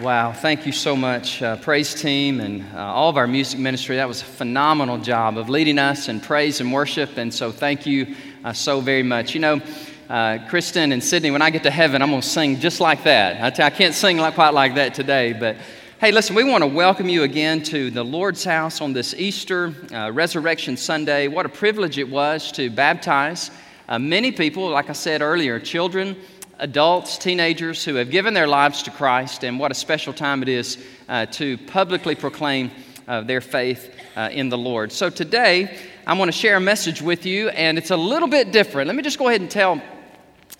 Wow, thank you so much, uh, praise team and uh, all of our music ministry. That was a phenomenal job of leading us in praise and worship, and so thank you uh, so very much. You know, uh, Kristen and Sydney, when I get to heaven, I'm going to sing just like that. I, t- I can't sing like, quite like that today, but hey, listen, we want to welcome you again to the Lord's house on this Easter uh, Resurrection Sunday. What a privilege it was to baptize uh, many people, like I said earlier, children adults, teenagers who have given their lives to Christ, and what a special time it is uh, to publicly proclaim uh, their faith uh, in the Lord. So today, I want to share a message with you, and it's a little bit different. Let me just go ahead and tell,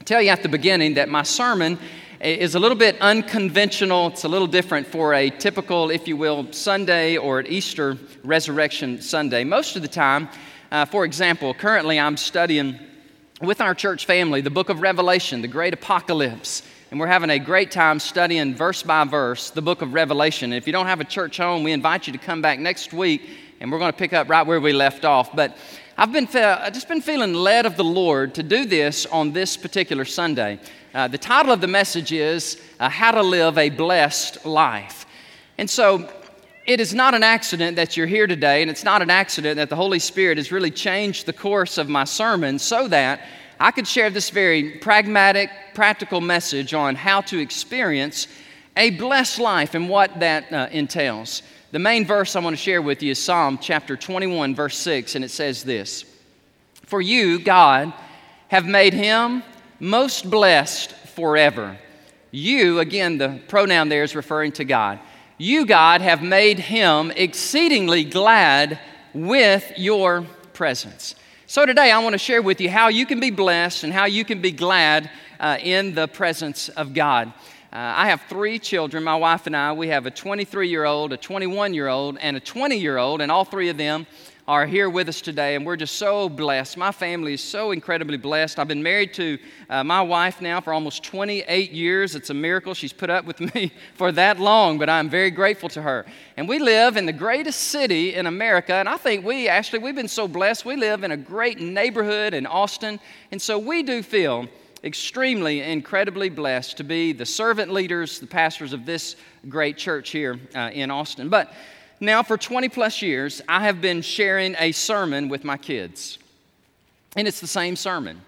tell you at the beginning that my sermon is a little bit unconventional. It's a little different for a typical, if you will, Sunday or Easter Resurrection Sunday. Most of the time, uh, for example, currently I'm studying with our church family the book of Revelation, the great apocalypse. And we're having a great time studying verse by verse the book of Revelation. If you don't have a church home, we invite you to come back next week and we're going to pick up right where we left off. But I've been I've just been feeling led of the Lord to do this on this particular Sunday. Uh, the title of the message is uh, How to Live a Blessed Life. And so it is not an accident that you're here today, and it's not an accident that the Holy Spirit has really changed the course of my sermon so that I could share this very pragmatic, practical message on how to experience a blessed life and what that uh, entails. The main verse I want to share with you is Psalm chapter 21, verse 6, and it says this For you, God, have made him most blessed forever. You, again, the pronoun there is referring to God. You, God, have made him exceedingly glad with your presence. So, today I want to share with you how you can be blessed and how you can be glad uh, in the presence of God. Uh, I have three children, my wife and I. We have a 23 year old, a 21 year old, and a 20 year old, and all three of them are here with us today, and we're just so blessed. My family is so incredibly blessed. I've been married to uh, my wife now for almost 28 years. It's a miracle she's put up with me for that long, but I'm very grateful to her. And we live in the greatest city in America, and I think we actually, we've been so blessed. We live in a great neighborhood in Austin, and so we do feel extremely, incredibly blessed to be the servant leaders, the pastors of this great church here uh, in Austin. But now, for 20 plus years, I have been sharing a sermon with my kids. And it's the same sermon.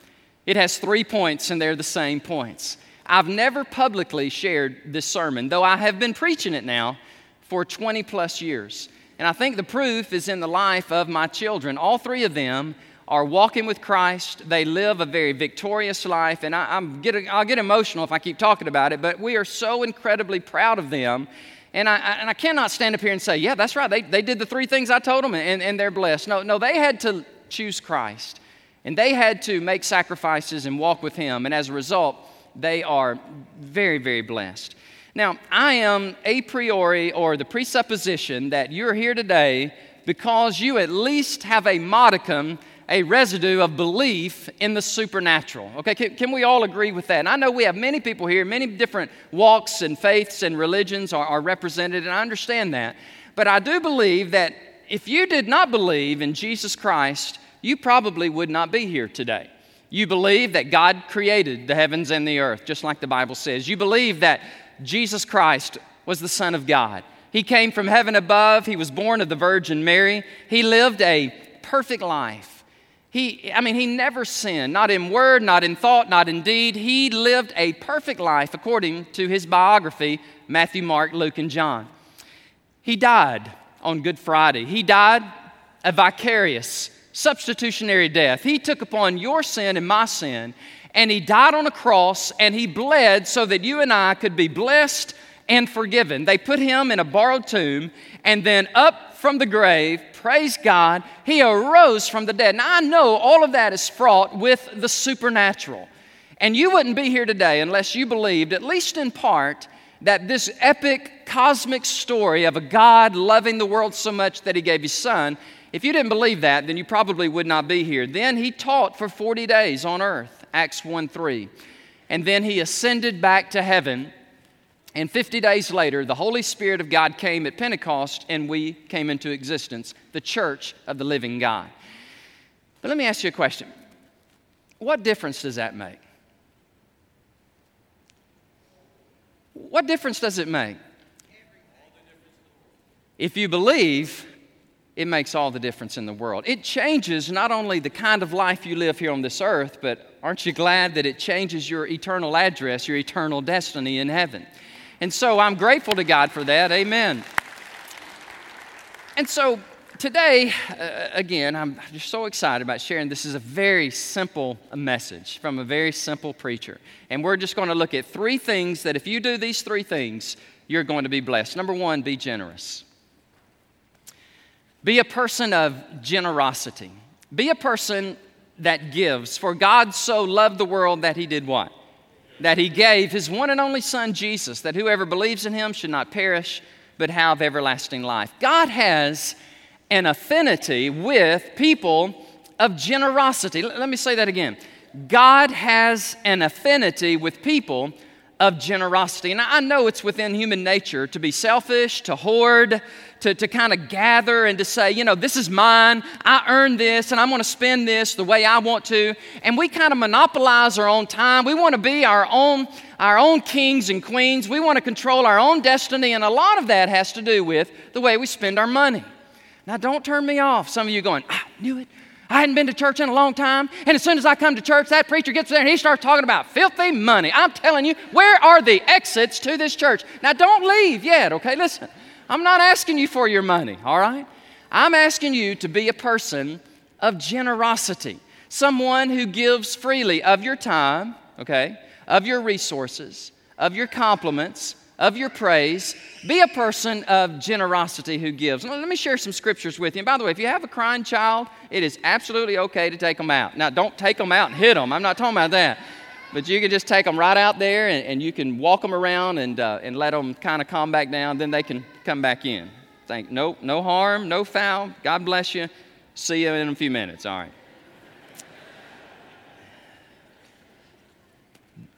It has three points, and they're the same points. I've never publicly shared this sermon, though I have been preaching it now for 20 plus years. And I think the proof is in the life of my children. All three of them are walking with Christ. They live a very victorious life. And I, am getting, I'll get emotional if I keep talking about it, but we are so incredibly proud of them and I, and I cannot stand up here and say, yeah, that's right. They, they did the three things I told them and, and they're blessed. No, no, they had to choose Christ. And they had to make sacrifices and walk with Him. And as a result, they are very, very blessed. Now, I am a priori or the presupposition that you're here today because you at least have a modicum a residue of belief in the supernatural. Okay, can, can, we all agree with that? And I know we have many people here, many different walks and faiths and religions are, are represented, and I understand that. But I do believe that if you did not believe in Jesus Christ, you probably would not be here today. You believe that God created the heavens and the earth, just like the Bible says. You believe that Jesus Christ was the Son of God. He came from heaven above. He was born of the Virgin Mary. He lived a perfect life. He, I mean, he never sinned, not in word, not in thought, not in deed. He lived a perfect life according to his biography Matthew, Mark, Luke, and John. He died on Good Friday. He died a vicarious, substitutionary death. He took upon your sin and my sin, and he died on a cross, and he bled so that you and I could be blessed and forgiven. They put him in a borrowed tomb, and then up from the grave, praise God, he arose from the dead. Now, I know all of that is fraught with the supernatural. And you wouldn't be here today unless you believed, at least in part, that this epic cosmic story of a God loving the world so much that he gave his son, if you didn't believe that, then you probably would not be here. Then he taught for 40 days on earth, Acts 1 3. And then he ascended back to heaven and 50 days later, the Holy Spirit of God came at Pentecost and we came into existence, the church of the living God. But let me ask you a question What difference does that make? What difference does it make? if you believe, it makes all the difference in the world. It changes not only the kind of life you live here on this earth, but aren't you glad that it changes your eternal address, your eternal destiny in heaven? And so I'm grateful to God for that. Amen. And so today, uh, again, I'm just so excited about sharing. This is a very simple message from a very simple preacher. And we're just going to look at three things that if you do these three things, you're going to be blessed. Number one, be generous. Be a person of generosity. Be a person that gives. For God so loved the world that he did what? That he gave his one and only Son, Jesus, that whoever believes in him should not perish, but have everlasting life. God has an affinity with people of generosity. Let me say that again. God has an affinity with people of generosity. And I know it's within human nature to be selfish, to hoard, to, to kind of gather and to say, you know, this is mine, I earned this, and I'm going to spend this the way I want to. And we kind of monopolize our own time. We want to be our own, our own kings and queens. We want to control our own destiny, and a lot of that has to do with the way we spend our money. Now, don't turn me off. Some of you going, I knew it. I hadn't been to church in a long time. And as soon as I come to church, that preacher gets there and he starts talking about filthy money. I'm telling you, where are the exits to this church? Now, don't leave yet, okay? Listen, I'm not asking you for your money, all right? I'm asking you to be a person of generosity, someone who gives freely of your time, okay, of your resources, of your compliments, of your praise. Be a person of generosity who gives. Let me share some scriptures with you. And by the way, if you have a crying child, it is absolutely okay to take them out. Now, don't take them out and hit them. I'm not talking about that. But you can just take them right out there and, and you can walk them around and, uh, and let them kind of calm back down. Then they can come back in. Think, no, no harm, no foul. God bless you. See you in a few minutes. All right.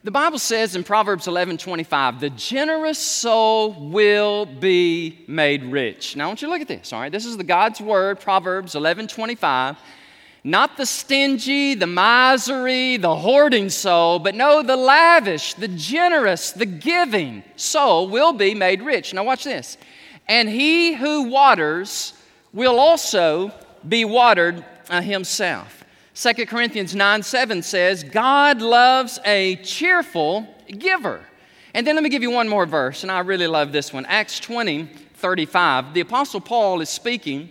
The Bible says in Proverbs 11 25, the generous soul will be made rich. Now, I want you to look at this, all right? This is the God's word, Proverbs 11 25. Not the stingy, the misery, the hoarding soul, but no, the lavish, the generous, the giving soul will be made rich. Now, watch this. And he who waters will also be watered uh, himself. 2 Corinthians 9 7 says, God loves a cheerful giver. And then let me give you one more verse, and I really love this one. Acts 20 35. The Apostle Paul is speaking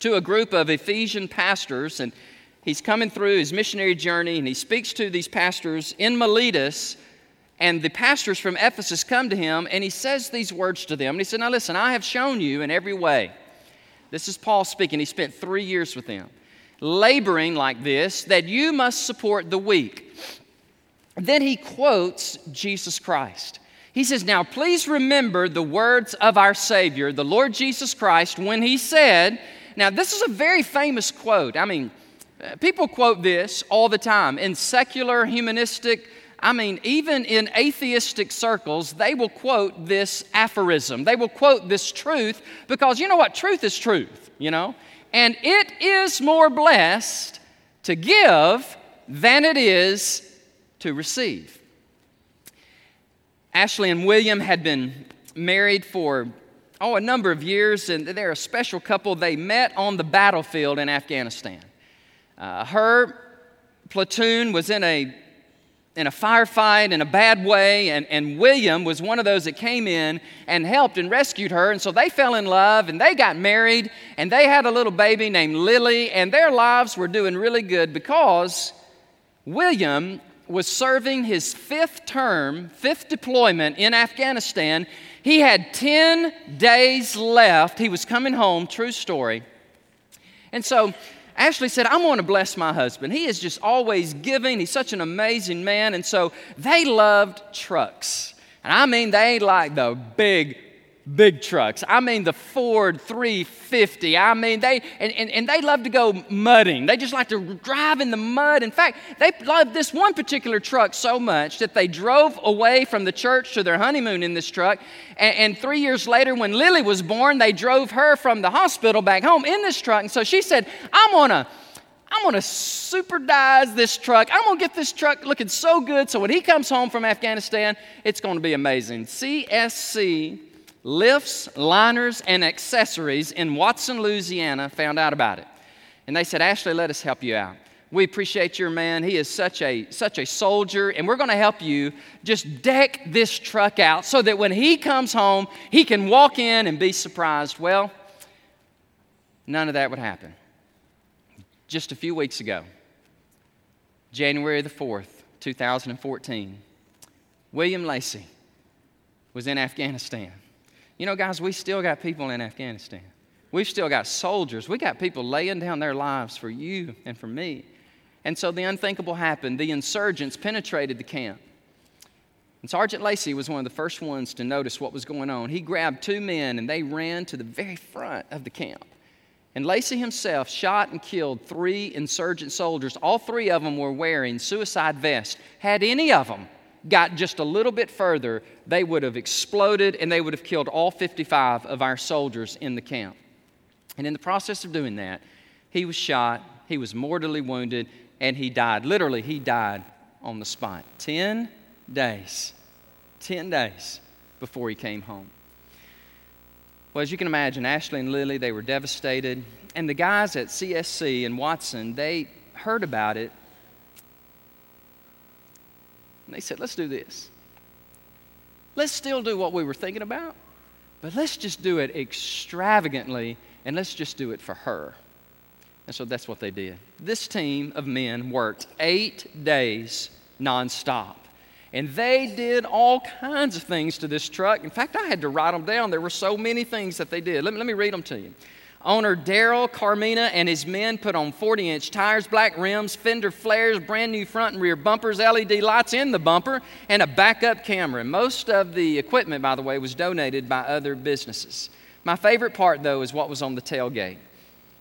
to a group of Ephesian pastors, and he's coming through his missionary journey, and he speaks to these pastors in Miletus. And the pastors from Ephesus come to him, and he says these words to them. And he said, Now listen, I have shown you in every way. This is Paul speaking. He spent three years with them laboring like this, that you must support the weak. Then he quotes Jesus Christ. He says, Now please remember the words of our Savior, the Lord Jesus Christ, when he said, Now this is a very famous quote. I mean, uh, people quote this all the time in secular, humanistic, I mean, even in atheistic circles, they will quote this aphorism. They will quote this truth because you know what? Truth is truth, you know? And it is more blessed to give than it is to receive. Ashley and William had been married for oh a number of years and they're a special couple they met on the battlefield in afghanistan uh, her platoon was in a in a firefight in a bad way, and, and William was one of those that came in and helped and rescued her. And so they fell in love and they got married, and they had a little baby named Lily, and their lives were doing really good because William was serving his fifth term, fifth deployment in Afghanistan. He had 10 days left. He was coming home, true story. And so Ashley said, I want to bless my husband. He is just always giving. He's such an amazing man. And so they loved trucks. And I mean, they like the big, big trucks. I mean, the Ford 350. I mean, they, and, and, and they love to go mudding. They just like to drive in the mud. In fact, they loved this one particular truck so much that they drove away from the church to their honeymoon in this truck. And, and three years later, when Lily was born, they drove her from the hospital back home in this truck. And so she said, I'm to. I'm gonna superdize this truck. I'm gonna get this truck looking so good so when he comes home from Afghanistan, it's gonna be amazing. CSC lifts, liners, and accessories in Watson, Louisiana found out about it. And they said, Ashley, let us help you out. We appreciate your man. He is such a, such a soldier, and we're going to help you just deck this truck out so that when he comes home, he can walk in and be surprised. Well, none of that would happen. Just a few weeks ago, January the 4th, 2014, William Lacey was in Afghanistan. You know, guys, we still got people in Afghanistan. We've still got soldiers. We got people laying down their lives for you and for me. And so the unthinkable happened. The insurgents penetrated the camp. And Sergeant Lacey was one of the first ones to notice what was going on. He grabbed two men and they ran to the very front of the camp. And Lacey himself shot and killed three insurgent soldiers. All three of them were wearing suicide vests. Had any of them got just a little bit further, they would have exploded and they would have killed all 55 of our soldiers in the camp. And in the process of doing that, he was shot, he was mortally wounded, and he died. Literally, he died on the spot. 10 days. 10 days before he came home. Well, as you can imagine, Ashley and Lily, they were devastated. And the guys at CSC and Watson, they heard about it. And they said, let's do this. Let's still do what we were thinking about, but let's just do it extravagantly and let's just do it for her. And so that's what they did. This team of men worked eight days nonstop. And they did all kinds of things to this truck. In fact, I had to write them down. There were so many things that they did. Let me, let me read them to you. Owner Daryl Carmina and his men put on 40 inch tires, black rims, fender flares, brand new front and rear bumpers, LED lights in the bumper, and a backup camera. Most of the equipment, by the way, was donated by other businesses. My favorite part, though, is what was on the tailgate.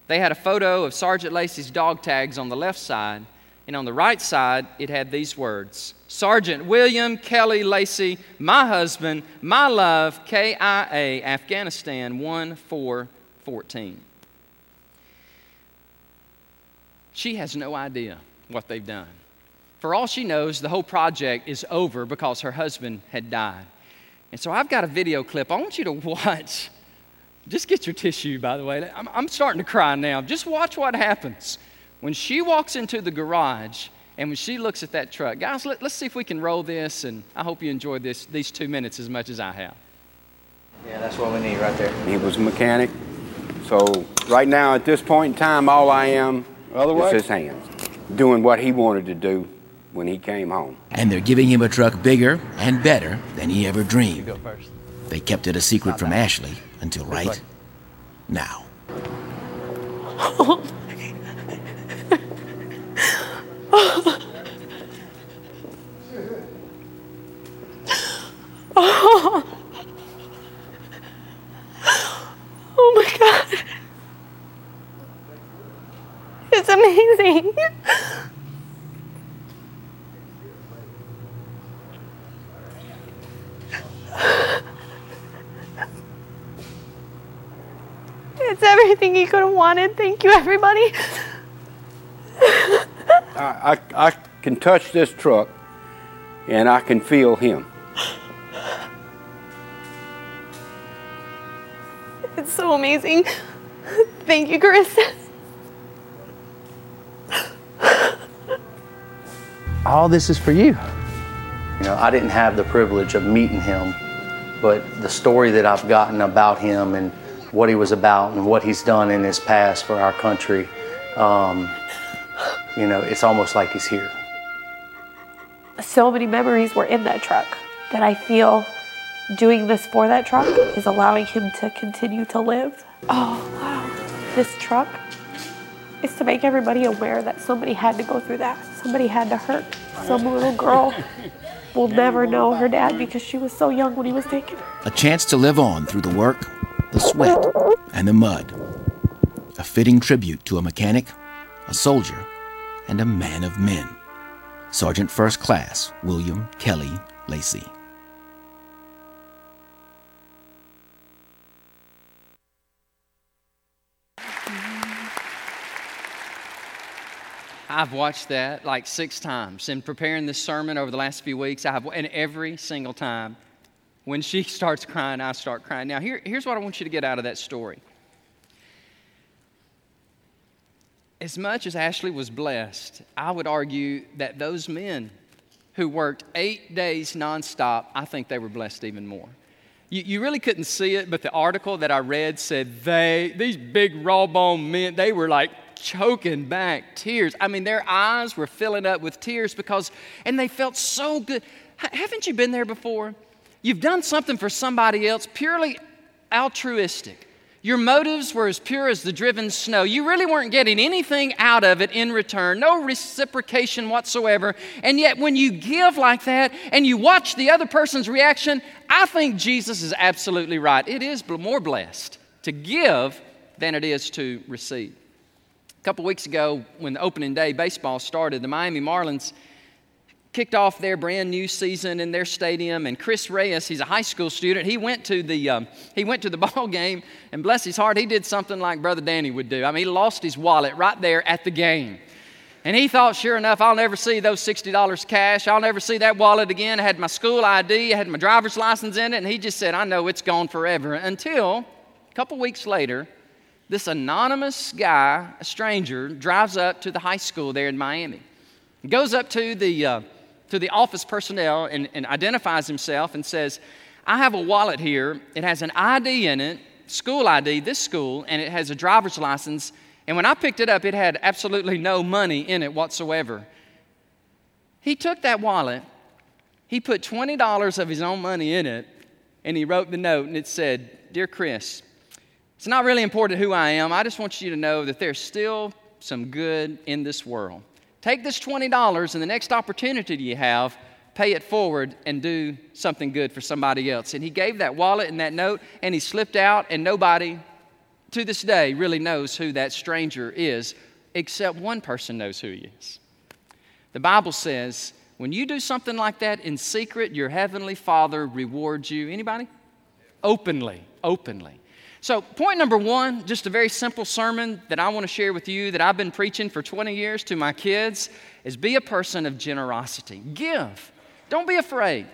They had a photo of Sergeant Lacey's dog tags on the left side, and on the right side, it had these words Sergeant William Kelly Lacey, my husband, my love, KIA, Afghanistan 1414. She has no idea what they've done. For all she knows, the whole project is over because her husband had died. And so I've got a video clip. I want you to watch just get your tissue, by the way. I'm, I'm starting to cry now. Just watch what happens when she walks into the garage and when she looks at that truck. Guys, let, us see if we can roll this, and I hope you enjoy this, these two minutes as much as I have. Yeah, that's what we need right there. He was a mechanic. So right now, at this point in time, all I am is his hands, doing what he wanted to do when he came home. And they're giving him a truck bigger and better than he ever dreamed. You go first. They kept it a secret from Ashley until right now. Oh. oh my god. It's amazing. It's everything he could have wanted. Thank you, everybody. I, I, I can touch this truck and I can feel him. It's so amazing. Thank you, Chris. All this is for you. You know, I didn't have the privilege of meeting him, but the story that I've gotten about him and what he was about and what he's done in his past for our country, um, you know, it's almost like he's here. So many memories were in that truck that I feel doing this for that truck is allowing him to continue to live. Oh, wow. This truck is to make everybody aware that somebody had to go through that. Somebody had to hurt. Some little girl will never know her dad because she was so young when he was taken. A chance to live on through the work, the sweat, and the mud. A fitting tribute to a mechanic, a soldier, and a man of men. Sergeant First Class William Kelly Lacey. I've watched that like six times in preparing this sermon over the last few weeks. I have, and every single time, When she starts crying, I start crying. Now, here, here's what I want you to get out of that story. As much as Ashley was blessed, I would argue that those men who worked eight days nonstop, I think they were blessed even more. You, you really couldn't see it, but the article that I read said they, these big raw bone men, they were like choking back tears. I mean, their eyes were filling up with tears because, and they felt so good. H- haven't you been there before? You've done something for somebody else purely altruistic. Your motives were as pure as the driven snow. You really weren't getting anything out of it in return, no reciprocation whatsoever. And yet, when you give like that and you watch the other person's reaction, I think Jesus is absolutely right. It is more blessed to give than it is to receive. Couple weeks ago, when the opening day baseball started, the Miami Marlins kicked off their brand new season in their stadium and chris reyes he's a high school student he went to the um, he went to the ball game and bless his heart he did something like brother danny would do. I mean he lost his wallet right there at the game. And he thought sure enough i'll never see those $60 cash. I'll never see that wallet again. I had my school id i had my driver's license in it and he just said i know it's gone forever. Until a couple weeks later this anonymous guy a stranger drives up to the high school there in miami he goes up to the uh, to the office personnel and, and identifies himself and says, I have a wallet here. It has an ID in it, school ID, this school, and it has a driver's license. And when I picked it up, it had absolutely no money in it whatsoever. He took that wallet, he put $20 of his own money in it, and he wrote the note, and it said, Dear Chris, it's not really important who I am. I just want you to know that there's still some good in this world. Take this $20 and the next opportunity you have, pay it forward and do something good for somebody else. And he gave that wallet and that note and he slipped out, and nobody to this day really knows who that stranger is, except one person knows who he is. The Bible says, when you do something like that in secret, your heavenly Father rewards you. Anybody? Openly, openly. So, point number one, just a very simple sermon that I want to share with you that I've been preaching for 20 years to my kids is be a person of generosity. Give. Don't be afraid.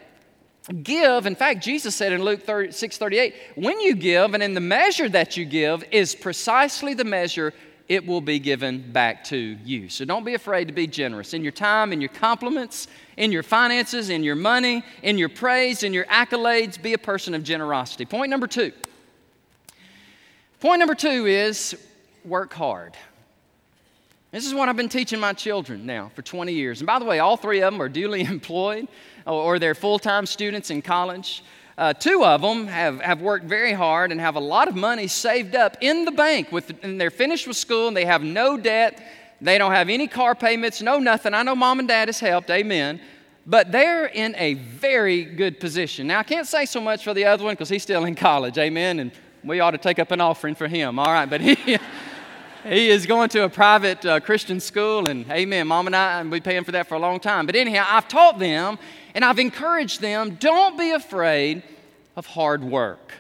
Give. In fact, Jesus said in Luke 6 38, when you give, and in the measure that you give is precisely the measure it will be given back to you. So don't be afraid to be generous in your time, in your compliments, in your finances, in your money, in your praise, in your accolades. Be a person of generosity. Point number two. Point number two is work hard. This is what I've been teaching my children now for 20 years. And by the way, all three of them are duly employed or they're full time students in college. Uh, two of them have, have worked very hard and have a lot of money saved up in the bank, with, and they're finished with school and they have no debt. They don't have any car payments, no nothing. I know mom and dad has helped, amen. But they're in a very good position. Now, I can't say so much for the other one because he's still in college, amen. And we ought to take up an offering for him. All right, but he, he is going to a private uh, Christian school, and amen, mom and I, and we paying for that for a long time. But anyhow, I've taught them and I've encouraged them don't be afraid of hard work.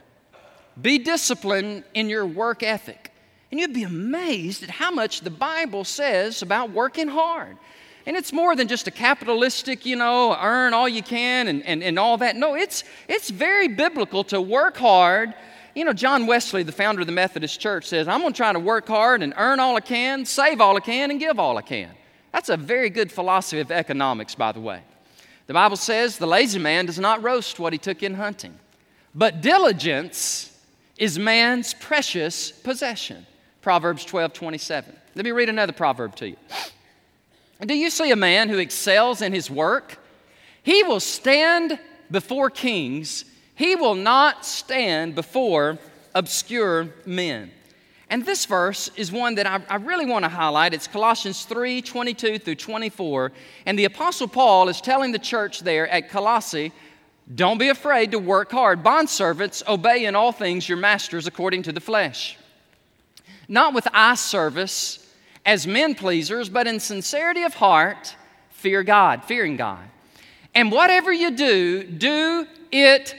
Be disciplined in your work ethic. And you'd be amazed at how much the Bible says about working hard. And it's more than just a capitalistic, you know, earn all you can and, and, and all that. No, it's, it's very biblical to work hard you know, John Wesley, the founder of the Methodist Church, says, I'm going to try to work hard and earn all I can, save all I can, and give all I can. That's a very good philosophy of economics, by the way. The Bible says the lazy man does not roast what he took in hunting, but diligence is man's precious possession. Proverbs 12 27. Let me read another proverb to you. Do you see a man who excels in his work? He will stand before kings he will not stand before obscure men. And this verse is one that I, I, really want to highlight. It's Colossians 3 22 through 24. And the Apostle Paul is telling the church there at Colossae don't be afraid to work hard. Bondservants, obey in all things your masters according to the flesh. Not with eye service as men pleasers, but in sincerity of heart, fear God, fearing God. And whatever you do, do it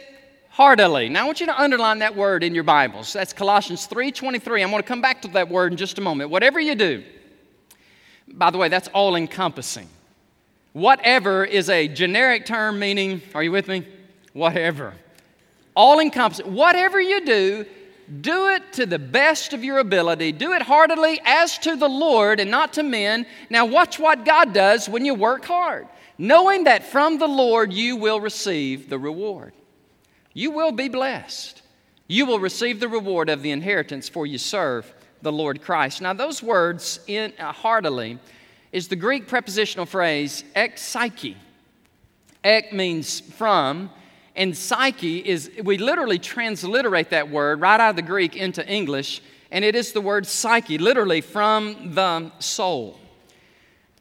heartily. Now I want you to underline that word in your Bibles. That's Colossians 3:23. I'm going to come back to that word in just a moment. Whatever you do. By the way, that's all encompassing. Whatever is a generic term meaning, are you with me? Whatever. all encompassing. Whatever you do, do it to the best of your ability. Do it heartily as to the Lord and not to men. Now, watch what God does when you work hard, knowing that from the Lord you will receive the reward. You will be blessed. You will receive the reward of the inheritance, for you serve the Lord Christ. Now, those words, in, uh, heartily, is the Greek prepositional phrase ek psyche. Ek means from, and psyche is, we literally transliterate that word right out of the Greek into English, and it is the word psyche, literally from the soul.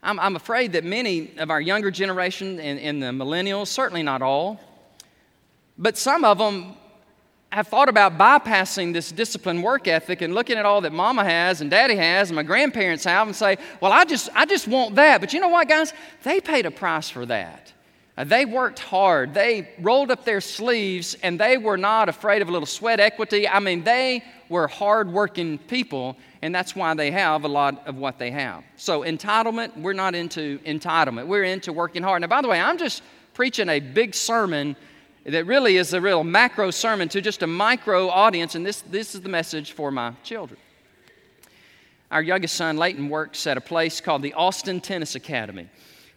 I'm, I'm afraid that many of our younger generation and, and the millennials, certainly not all, but some of them have thought about bypassing this disciplined work ethic and looking at all that mama has and daddy has and my grandparents have and say, well, I just, I just want that. But you know what, guys? They paid a price for that. Uh, they worked hard. They rolled up their sleeves and they were not afraid of a little sweat equity. I mean, they were hardworking people, and that's why they have a lot of what they have. So, entitlement, we're not into entitlement. We're into working hard. Now, by the way, I'm just preaching a big sermon that really is a real macro sermon to just a micro audience, and this, this is the message for my children. Our youngest son, Leighton, works at a place called the Austin Tennis Academy.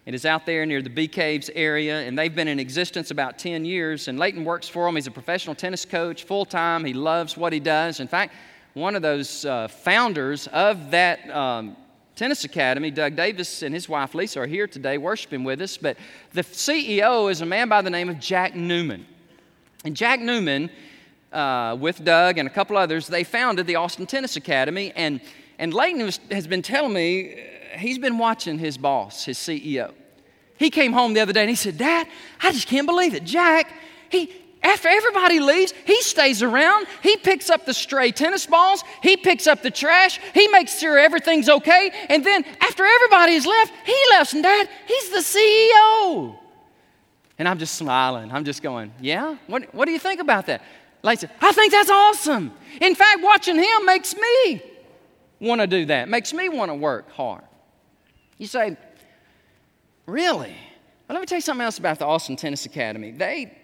It is out there near the Bee Caves area, and they've been in existence about 10 years. And Leighton works for them. He's a professional tennis coach, full time. He loves what he does. In fact, one of those uh, founders of that um, tennis academy, Doug Davis and his wife Lisa, are here today worshiping with us. But the CEO is a man by the name of Jack Newman. And Jack Newman, uh, with Doug and a couple others, they founded the Austin Tennis Academy. And, and Leighton was, has been telling me he's been watching his boss, his CEO. He came home the other day and he said, Dad, I just can't believe it. Jack, he, after everybody leaves, he stays around. He picks up the stray tennis balls. He picks up the trash. He makes sure everything's okay. And then after everybody's left, he left. And Dad, he's the CEO. And I'm just smiling. I'm just going, Yeah? What, what do you think about that? Like, I think that's awesome. In fact, watching him makes me want to do that, makes me want to work hard. You say, Really? Well, let me tell you something else about the Austin Tennis Academy. They,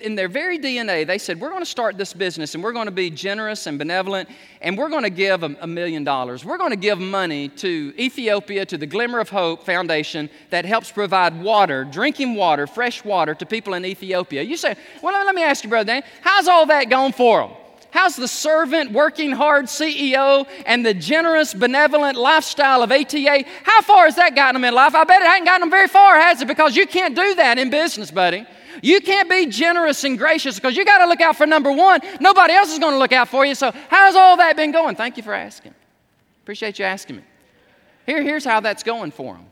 in their very DNA, they said, We're going to start this business and we're going to be generous and benevolent and we're going to give a, million dollars. We're going to give money to Ethiopia, to the Glimmer of Hope Foundation that helps provide water, drinking water, fresh water to people in Ethiopia. You say, Well, let me ask you, Brother Dan, how's all that going for them? How's the servant, working hard CEO and the generous, benevolent lifestyle of ATA? How far has that gotten them in life? I bet it hasn't gotten them very far, has it? Because you can't do that in business, buddy. You can't be generous and gracious because you got to look out for number one. Nobody else is going to look out for you. So, how's all that been going? Thank you for asking. Appreciate you asking me. Here, here's how that's going for them.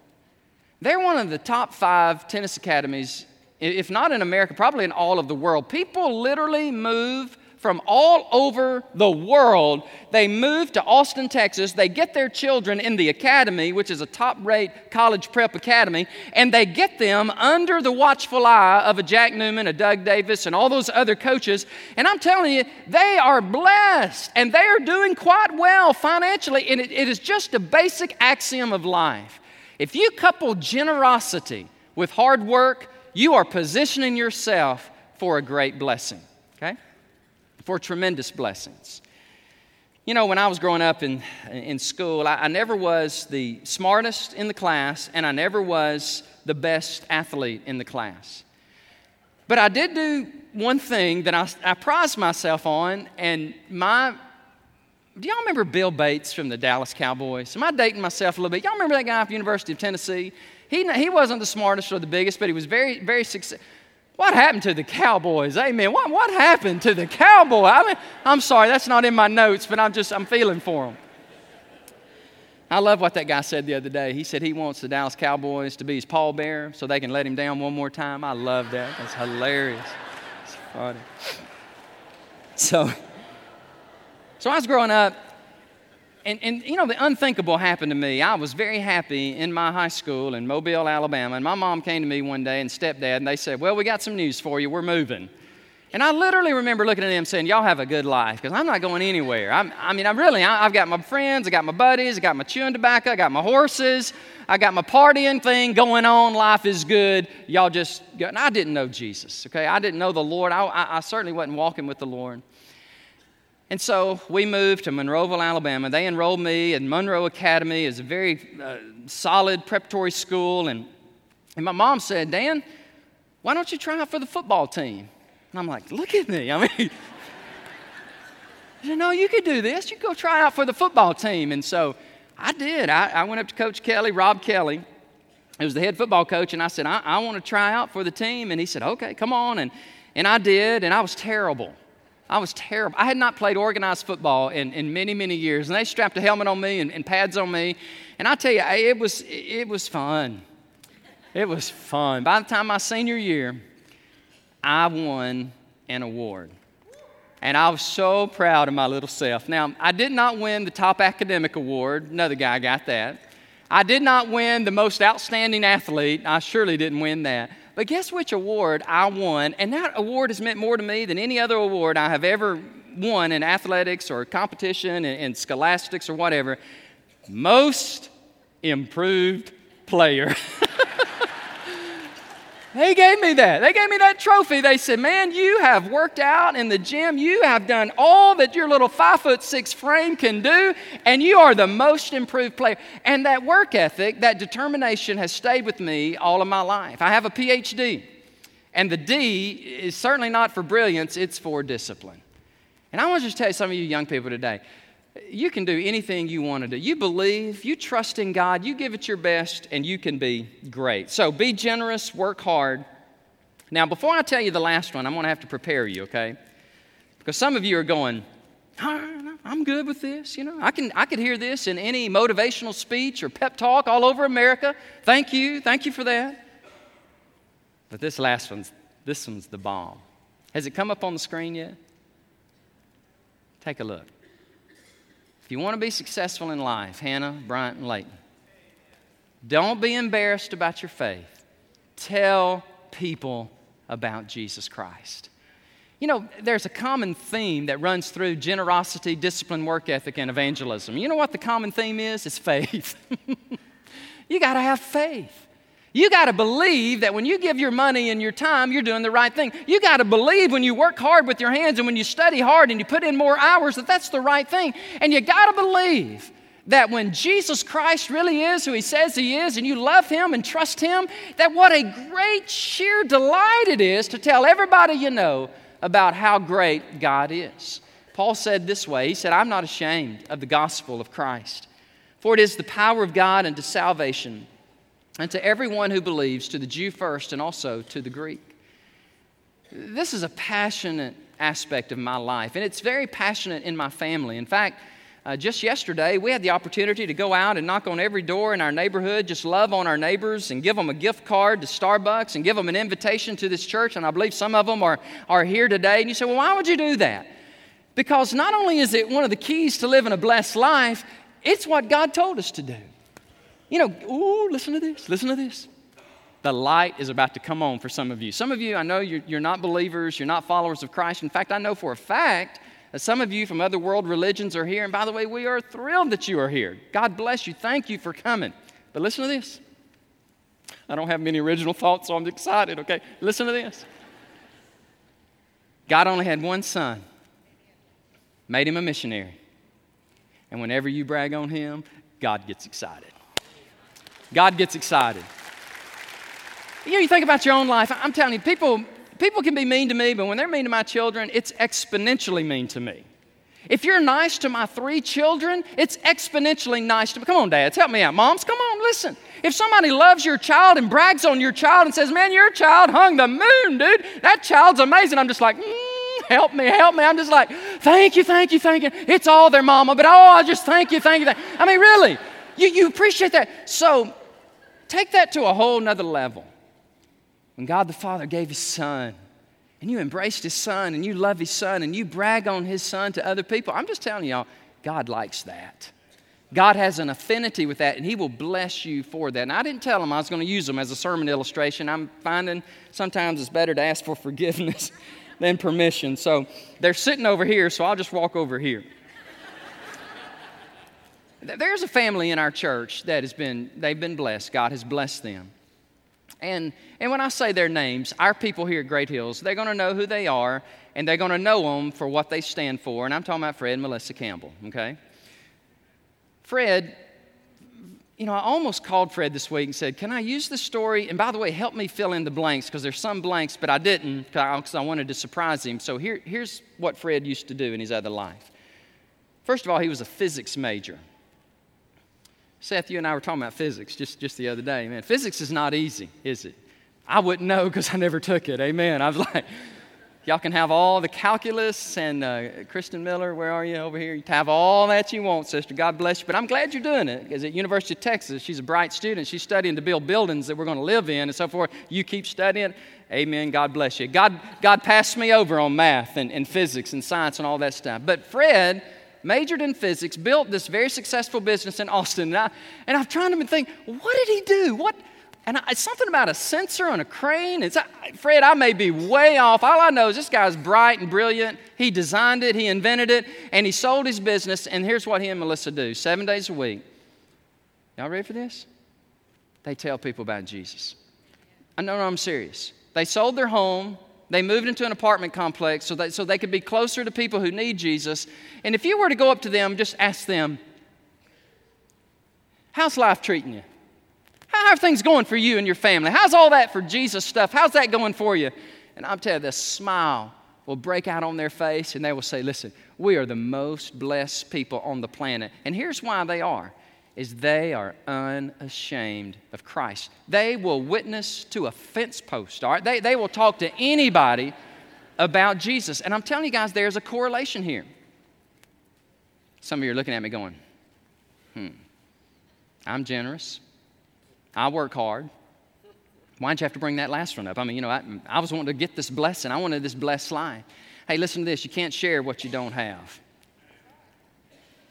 They're one of the top five tennis academies, if not in America, probably in all of the world. People literally move from all over the world. They move to Austin, Texas. They get their children in the academy, which is a top rate college prep academy, and they get them under the watchful eye of a Jack Newman, a Doug Davis, and all those other coaches. And I'm telling you, they are blessed and they are doing quite well financially. And it, it is just a basic axiom of life. If you couple generosity with hard work, you are positioning yourself for a great blessing. For tremendous blessings. You know, when I was growing up in, in school, I, I never was the smartest in the class, and I never was the best athlete in the class. But I did do one thing that I, I prized myself on, and my do y'all remember Bill Bates from the Dallas Cowboys? Am I dating myself a little bit? Y'all remember that guy from University of Tennessee? He, he wasn't the smartest or the biggest, but he was very, very successful. What happened to the Cowboys? Amen. What, what happened to the Cowboy? I mean, I'm sorry, that's not in my notes, but I'm just, I'm feeling for them. I love what that guy said the other day. He said he wants the Dallas Cowboys to be his pallbearer so they can let him down one more time. I love that. That's hilarious. It's funny. So, so I was growing up, and, and you know, the unthinkable happened to me. I was very happy in my high school in Mobile, Alabama, and my mom came to me one day and stepdad, and they said, Well, we got some news for you. We're moving. And I literally remember looking at them saying, Y'all have a good life because I'm not going anywhere. I'm, i mean, I'm really, I, have got my friends, I got my buddies, I got my chewing tobacco, I got my horses, I got my partying thing going on. Life is good. Y'all just, go. and I didn't know Jesus, okay? I didn't know the Lord. I, I, I certainly wasn't walking with the Lord. And so we moved to Monroeville, Alabama. They enrolled me in Monroe Academy. It's a very uh, solid preparatory school. And, and my mom said, Dan, why don't you try out for the football team? And I'm like, look at me. I mean, you know, you could do this. You go try out for the football team. And so I did. I, I went up to Coach Kelly, Rob Kelly, who was the head football coach, and I said, I, I want to try out for the team. And he said, okay, come on. And, and I did, and I was terrible. I was terrible. I had not played organized football in, in many, many years. And they strapped a helmet on me and, and pads on me. And I tell you, it was, it was fun. It was fun. By the time my senior year, I won an award. And I was so proud of my little self. Now, I did not win the top academic award. Another guy got that. I did not win the most outstanding athlete. I surely didn't win that. But guess which award I won? And that award has meant more to me than any other award I have ever won in athletics or competition, in, in scholastics or whatever. Most improved player. They gave me that. They gave me that trophy. They said, Man, you have worked out in the gym. You have done all that your little five foot six frame can do, and you are the most improved player. And that work ethic, that determination has stayed with me all of my life. I have a PhD, and the D is certainly not for brilliance, it's for discipline. And I want to just tell some of you young people today, you can do anything you want to do. You believe, you trust in God, you give it your best, and you can be great. So be generous, work hard. Now, before I tell you the last one, I'm going to have to prepare you, okay? Because some of you are going, ah, I'm good with this. You know, I can I could hear this in any motivational speech or pep talk all over America. Thank you, thank you for that. But this last one's this one's the bomb. Has it come up on the screen yet? Take a look. If you want to be successful in life, Hannah, Bryant, and Leighton, don't be embarrassed about your faith. Tell people about Jesus Christ. You know, there's a common theme that runs through generosity, discipline, work ethic, and evangelism. You know what the common theme is? It's faith. you got to have faith. You got to believe that when you give your money and your time, you're doing the right thing. You got to believe when you work hard with your hands and when you study hard and you put in more hours that that's the right thing. And you got to believe that when Jesus Christ really is who he says he is and you love him and trust him, that what a great sheer delight it is to tell everybody you know about how great God is. Paul said this way He said, I'm not ashamed of the gospel of Christ, for it is the power of God unto salvation and to everyone who believes, to the Jew first and also to the Greek. This is a passionate aspect of my life, and it's very passionate in my family. In fact, uh, just yesterday, we had the opportunity to go out and knock on every door in our neighborhood, just love on our neighbors and give them a gift card to Starbucks and give them an invitation to this church. And I believe some of them are, are here today. And you say, well, why would you do that? Because not only is it one of the keys to living a blessed life, it's what God told us to do. You know, ooh, listen to this, listen to this. The light is about to come on for some of you. Some of you, I know you're, you're not believers, you're not followers of Christ. In fact, I know for a fact that some of you from other world religions are here. And by the way, we are thrilled that you are here. God bless you. Thank you for coming. But listen to this. I don't have many original thoughts, so I'm excited, okay? Listen to this. God only had one son, made him a missionary. And whenever you brag on him, God gets excited. God gets excited. You know, you think about your own life. I'm telling you, people, people can be mean to me, but when they're mean to my children, it's exponentially mean to me. If you're nice to my three children, it's exponentially nice to me. Come on, dads, help me out. Moms, come on, listen. If somebody loves your child and brags on your child and says, Man, your child hung the moon, dude, that child's amazing. I'm just like, mm, Help me, help me. I'm just like, Thank you, thank you, thank you. It's all their mama, but oh, I just thank you, thank you. Thank you. I mean, really, you, you appreciate that. So Take that to a whole nother level. When God the Father gave His Son, and you embraced His Son, and you love His Son, and you brag on His Son to other people, I'm just telling y'all, God likes that. God has an affinity with that, and He will bless you for that. And I didn't tell him I was going to use them as a sermon illustration. I'm finding sometimes it's better to ask for forgiveness than permission. So they're sitting over here, so I'll just walk over here. There's a family in our church that has been, they've been blessed. God has blessed them. And, and when I say their names, our people here at Great Hills, they're going to know who they are and they're going to know them for what they stand for. And I'm talking about Fred and Melissa Campbell, okay? Fred, you know, I almost called Fred this week and said, Can I use this story? And by the way, help me fill in the blanks because there's some blanks, but I didn't because I wanted to surprise him. So here, here's what Fred used to do in his other life. First of all, he was a physics major. Seth, you and I were talking about physics just, just the other day. Man, physics is not easy, is it? I wouldn't know because I never took it. Amen. I was like, y'all can have all the calculus and uh, Kristen Miller, where are you over here? You have all that you want, sister. God bless you. But I'm glad you're doing it because at University of Texas, she's a bright student. She's studying to build buildings that we're going to live in and so forth. You keep studying. Amen. God bless you. God, God passed me over on math and, and physics and science and all that stuff. But Fred, majored in physics, built this very successful business in Austin. And, I, and I'm trying to think, what did he do? What, and I, it's something about a sensor on a crane. It's, Fred, I may be way off. All I know is this guy's bright and brilliant. He designed it, he invented it, and he sold his business. And here's what he and Melissa do seven days a week. Y'all ready for this? They tell people about Jesus. I know I'm serious. They sold their home, they moved into an apartment complex so, that, so they could be closer to people who need Jesus. And if you were to go up to them, just ask them, How's life treating you? How are things going for you and your family? How's all that for Jesus stuff? How's that going for you? And I'm telling you, the smile will break out on their face and they will say, Listen, we are the most blessed people on the planet. And here's why they are is they are unashamed of Christ. They will witness to a fence post, all right? They, they will talk to anybody about Jesus. And I'm telling you guys, there's a correlation here. Some of you are looking at me going, hmm, I'm generous. I work hard. Why'd you have to bring that last one up? I mean, you know, I, I was wanting to get this blessing. I wanted this blessed life. Hey, listen to this. You can't share what you don't have.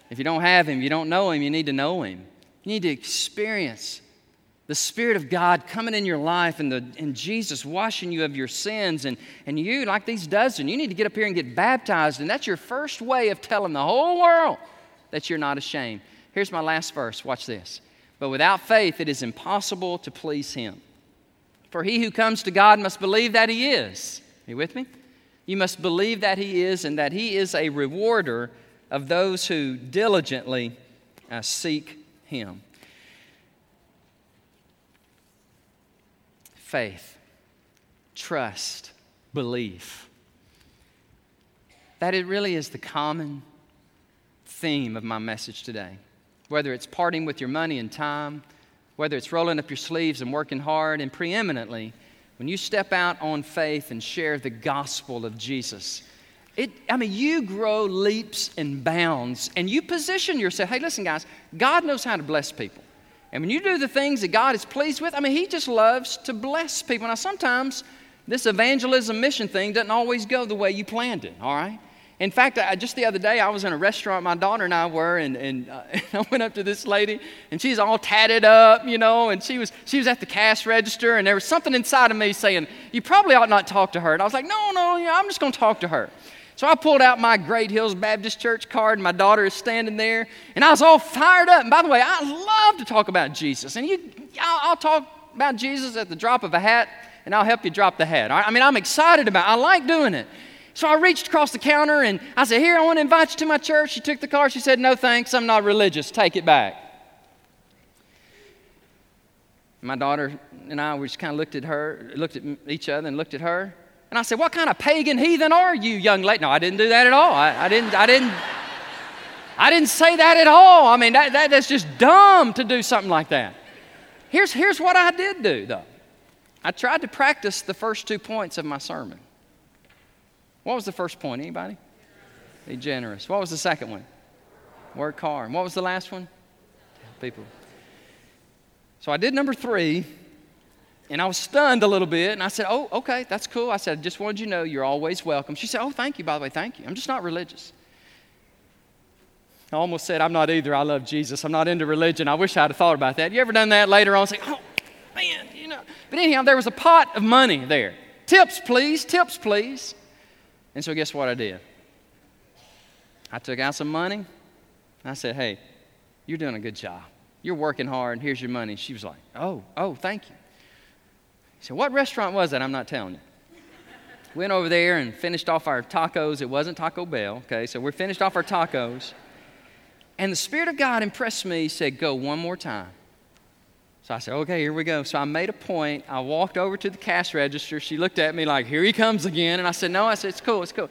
If you don't have Him, you don't know Him, you need to know Him. You need to experience the Spirit of God coming in your life and, the, and Jesus washing you of your sins. And, and you, like these dozen, you need to get up here and get baptized. And that's your first way of telling the whole world that you're not ashamed. Here's my last verse. Watch this. But without faith, it is impossible to please Him. For he who comes to God must believe that He is. Are you with me? You must believe that He is and that He is a rewarder of those who diligently uh, seek Him. Faith, trust, belief. That it really is the common theme of my message today. Whether it's parting with your money and time, whether it's rolling up your sleeves and working hard, and preeminently, when you step out on faith and share the gospel of Jesus, it, I mean, you grow leaps and bounds, and you position yourself. Hey, listen, guys, God knows how to bless people. And when you do the things that God is pleased with, I mean, He just loves to bless people. Now, sometimes this evangelism mission thing doesn't always go the way you planned it, all right? In fact, I, just the other day, I was in a restaurant my daughter and I were, and, and, uh, and, I went up to this lady, and she's all tatted up, you know, and she was, she was at the cash register, and there was something inside of me saying, You probably ought not talk to her. And I was like, No, no, I'm just going to talk to her. So I pulled out my Great Hills Baptist Church card, and my daughter is standing there, and I was all fired up. And by the way, I love to talk about Jesus. And you, I'll, I'll talk about Jesus at the drop of a hat, and I'll help you drop the hat. I mean, I'm excited about it. I like doing it. So I reached across the counter and I said, Here, I want to invite you to my church. She took the card. She said, No, thanks. I'm not religious. Take it back. My daughter and I, we just kind of looked at her, looked at each other and looked at her. And I said, What kind of pagan heathen are you, young lady? No, I didn't do that at all. I, I didn't, I didn't, I didn't say that at all. I mean, that, that, that's just dumb to do something like that. Here's, here's what I did do, though. I tried to practice the first two points of my sermon. What was the first point? Anybody? Be generous. What was the second one? Work hard. And what was the last one? People. So I did number three, and I was stunned a little bit, and I said, Oh, okay, that's cool. I said, I just wanted you to know you're always welcome. She said, Oh, thank you, by the way, thank you. I'm just not religious. I almost said, I'm not either. I love Jesus. I'm not into religion. I wish I'd have thought about that. You ever done that later on? Say, Oh, man, you know. But anyhow, there was a pot of money there. Tips, please, tips, please. And so, guess what I did? I took out some money. I said, Hey, you're doing a good job. You're working hard. Here's your money. She was like, Oh, oh, thank you. He said, What restaurant was that? I'm not telling you. Went over there and finished off our tacos. It wasn't Taco Bell, okay? So we finished off our tacos. And the Spirit of God impressed me, said, Go one more time. So I said, Okay, here we go. So I made a point. I walked over to the cash register. She looked at me like, Here he comes again. And I said, No, I said, It's cool, it's cool.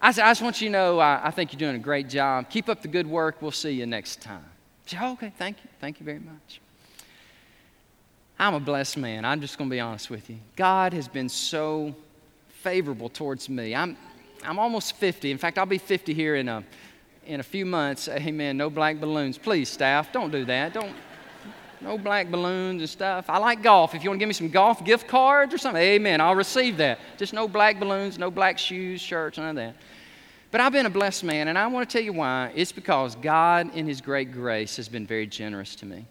I said, I just want you to know I, I think you're doing a great job. Keep up the good work. We'll see you next time. She said, oh, Okay, thank you. Thank you very much. I'm a blessed man. I'm just going to be honest with you. God has been so favorable towards me. I'm, I'm almost 50. In fact, I'll be 50 here in a, in a few months. Amen. No black balloons. Please, staff, don't do that. Don't, no black balloons and stuff. I like golf. If you want to give me some golf gift cards or something, amen. I'll receive that. Just no black balloons, no black shoes, shirts, none of that. But I've been a blessed man, and I want to tell you why. It's because God, in His great grace, has been very generous to me.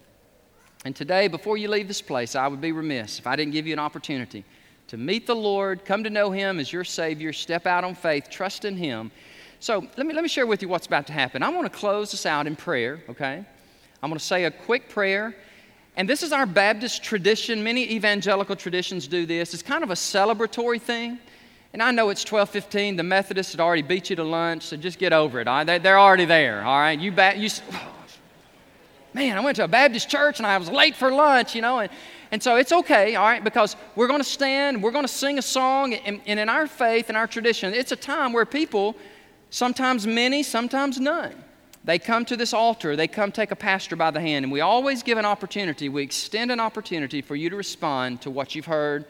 And today, before you leave this place, I would be remiss if I didn't give you an opportunity to meet the Lord, come to know Him as your Savior, step out on faith, trust in Him. So let me, let me share with you what's about to happen. I want to close this out in prayer, okay? I'm going to say a quick prayer. And this is our Baptist tradition. Many evangelical traditions do this. It's kind of a celebratory thing. And I know it's 12:15. The Methodists had already beat you to lunch, so just get over it. All right? They're already there. All right, you, ba- you man, I went to a Baptist church and I was late for lunch, you know, and, and so it's okay, all right, because we're going to stand, we're going to sing a song, and, and in our faith and our tradition, it's a time where people, sometimes many, sometimes none, they come to this altar, they come take a pastor by the hand, and we always give an opportunity, we extend an opportunity for you to respond to what you've heard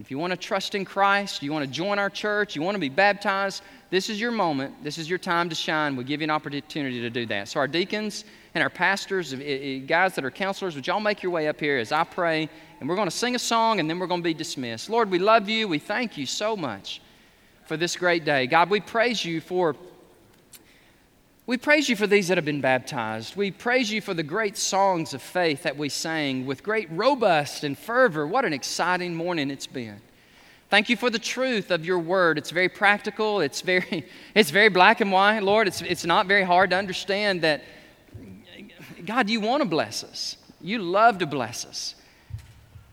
if you want to trust in Christ, you want to join our church, you want to be baptized, this is your moment. This is your time to shine. We give you an opportunity to do that. So, our deacons and our pastors, eh, eh, guys that are counselors, would y'all make your way up here as I pray? And we're going to sing a song and then we're going to be dismissed. Lord, we love you. We thank you so much for this great day. God, we praise you for we praise you for these that have been baptized. We praise you for the great songs of faith that we sang with great robust and fervor. What an exciting morning it's been. Thank you for the truth of your word. It's very practical, it's very, it's very black and white, Lord. It's, it's not very hard to understand that, God, you want to bless us. You love to bless us.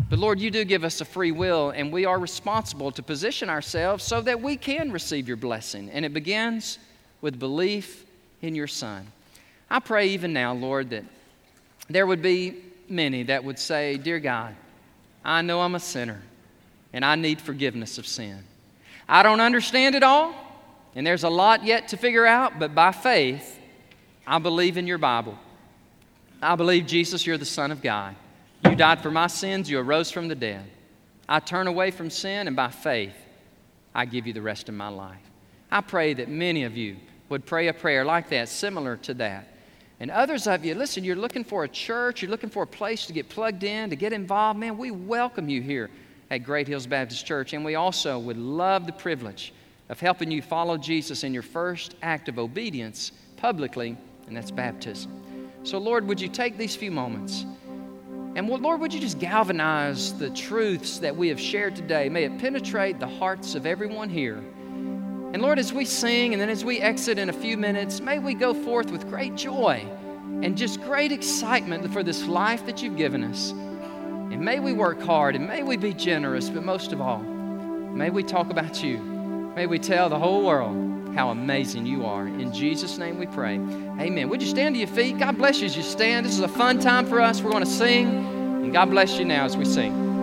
But Lord, you do give us a free will, and we are responsible to position ourselves so that we can receive your blessing. And it begins with belief in your Son. I pray even now, Lord, that there would be many that would say, Dear God, I know I'm a sinner and I need forgiveness of sin. I don't understand it all, and there's a lot yet to figure out, but by faith, I believe in your Bible. I believe, Jesus, you're the Son of God. You died for my sins, you arose from the dead. I turn away from sin, and by faith, I give you the rest of my life. I pray that many of you would pray a prayer like that, similar to that. And others of you, listen, you're looking for a church, you're looking for a place to get plugged in, to get involved. Man, we welcome you here at Great Hills Baptist Church. And we also would love the privilege of helping you follow Jesus in your first act of obedience publicly, and that's baptism. So, Lord, would you take these few moments? And Lord, would you just galvanize the truths that we have shared today? May it penetrate the hearts of everyone here. And Lord, as we sing and then as we exit in a few minutes, may we go forth with great joy and just great excitement for this life that you've given us. And may we work hard and may we be generous, but most of all, may we talk about you. May we tell the whole world how amazing you are. In Jesus' name we pray. Amen. Would you stand to your feet? God bless you as you stand. This is a fun time for us. We're going to sing, and God bless you now as we sing.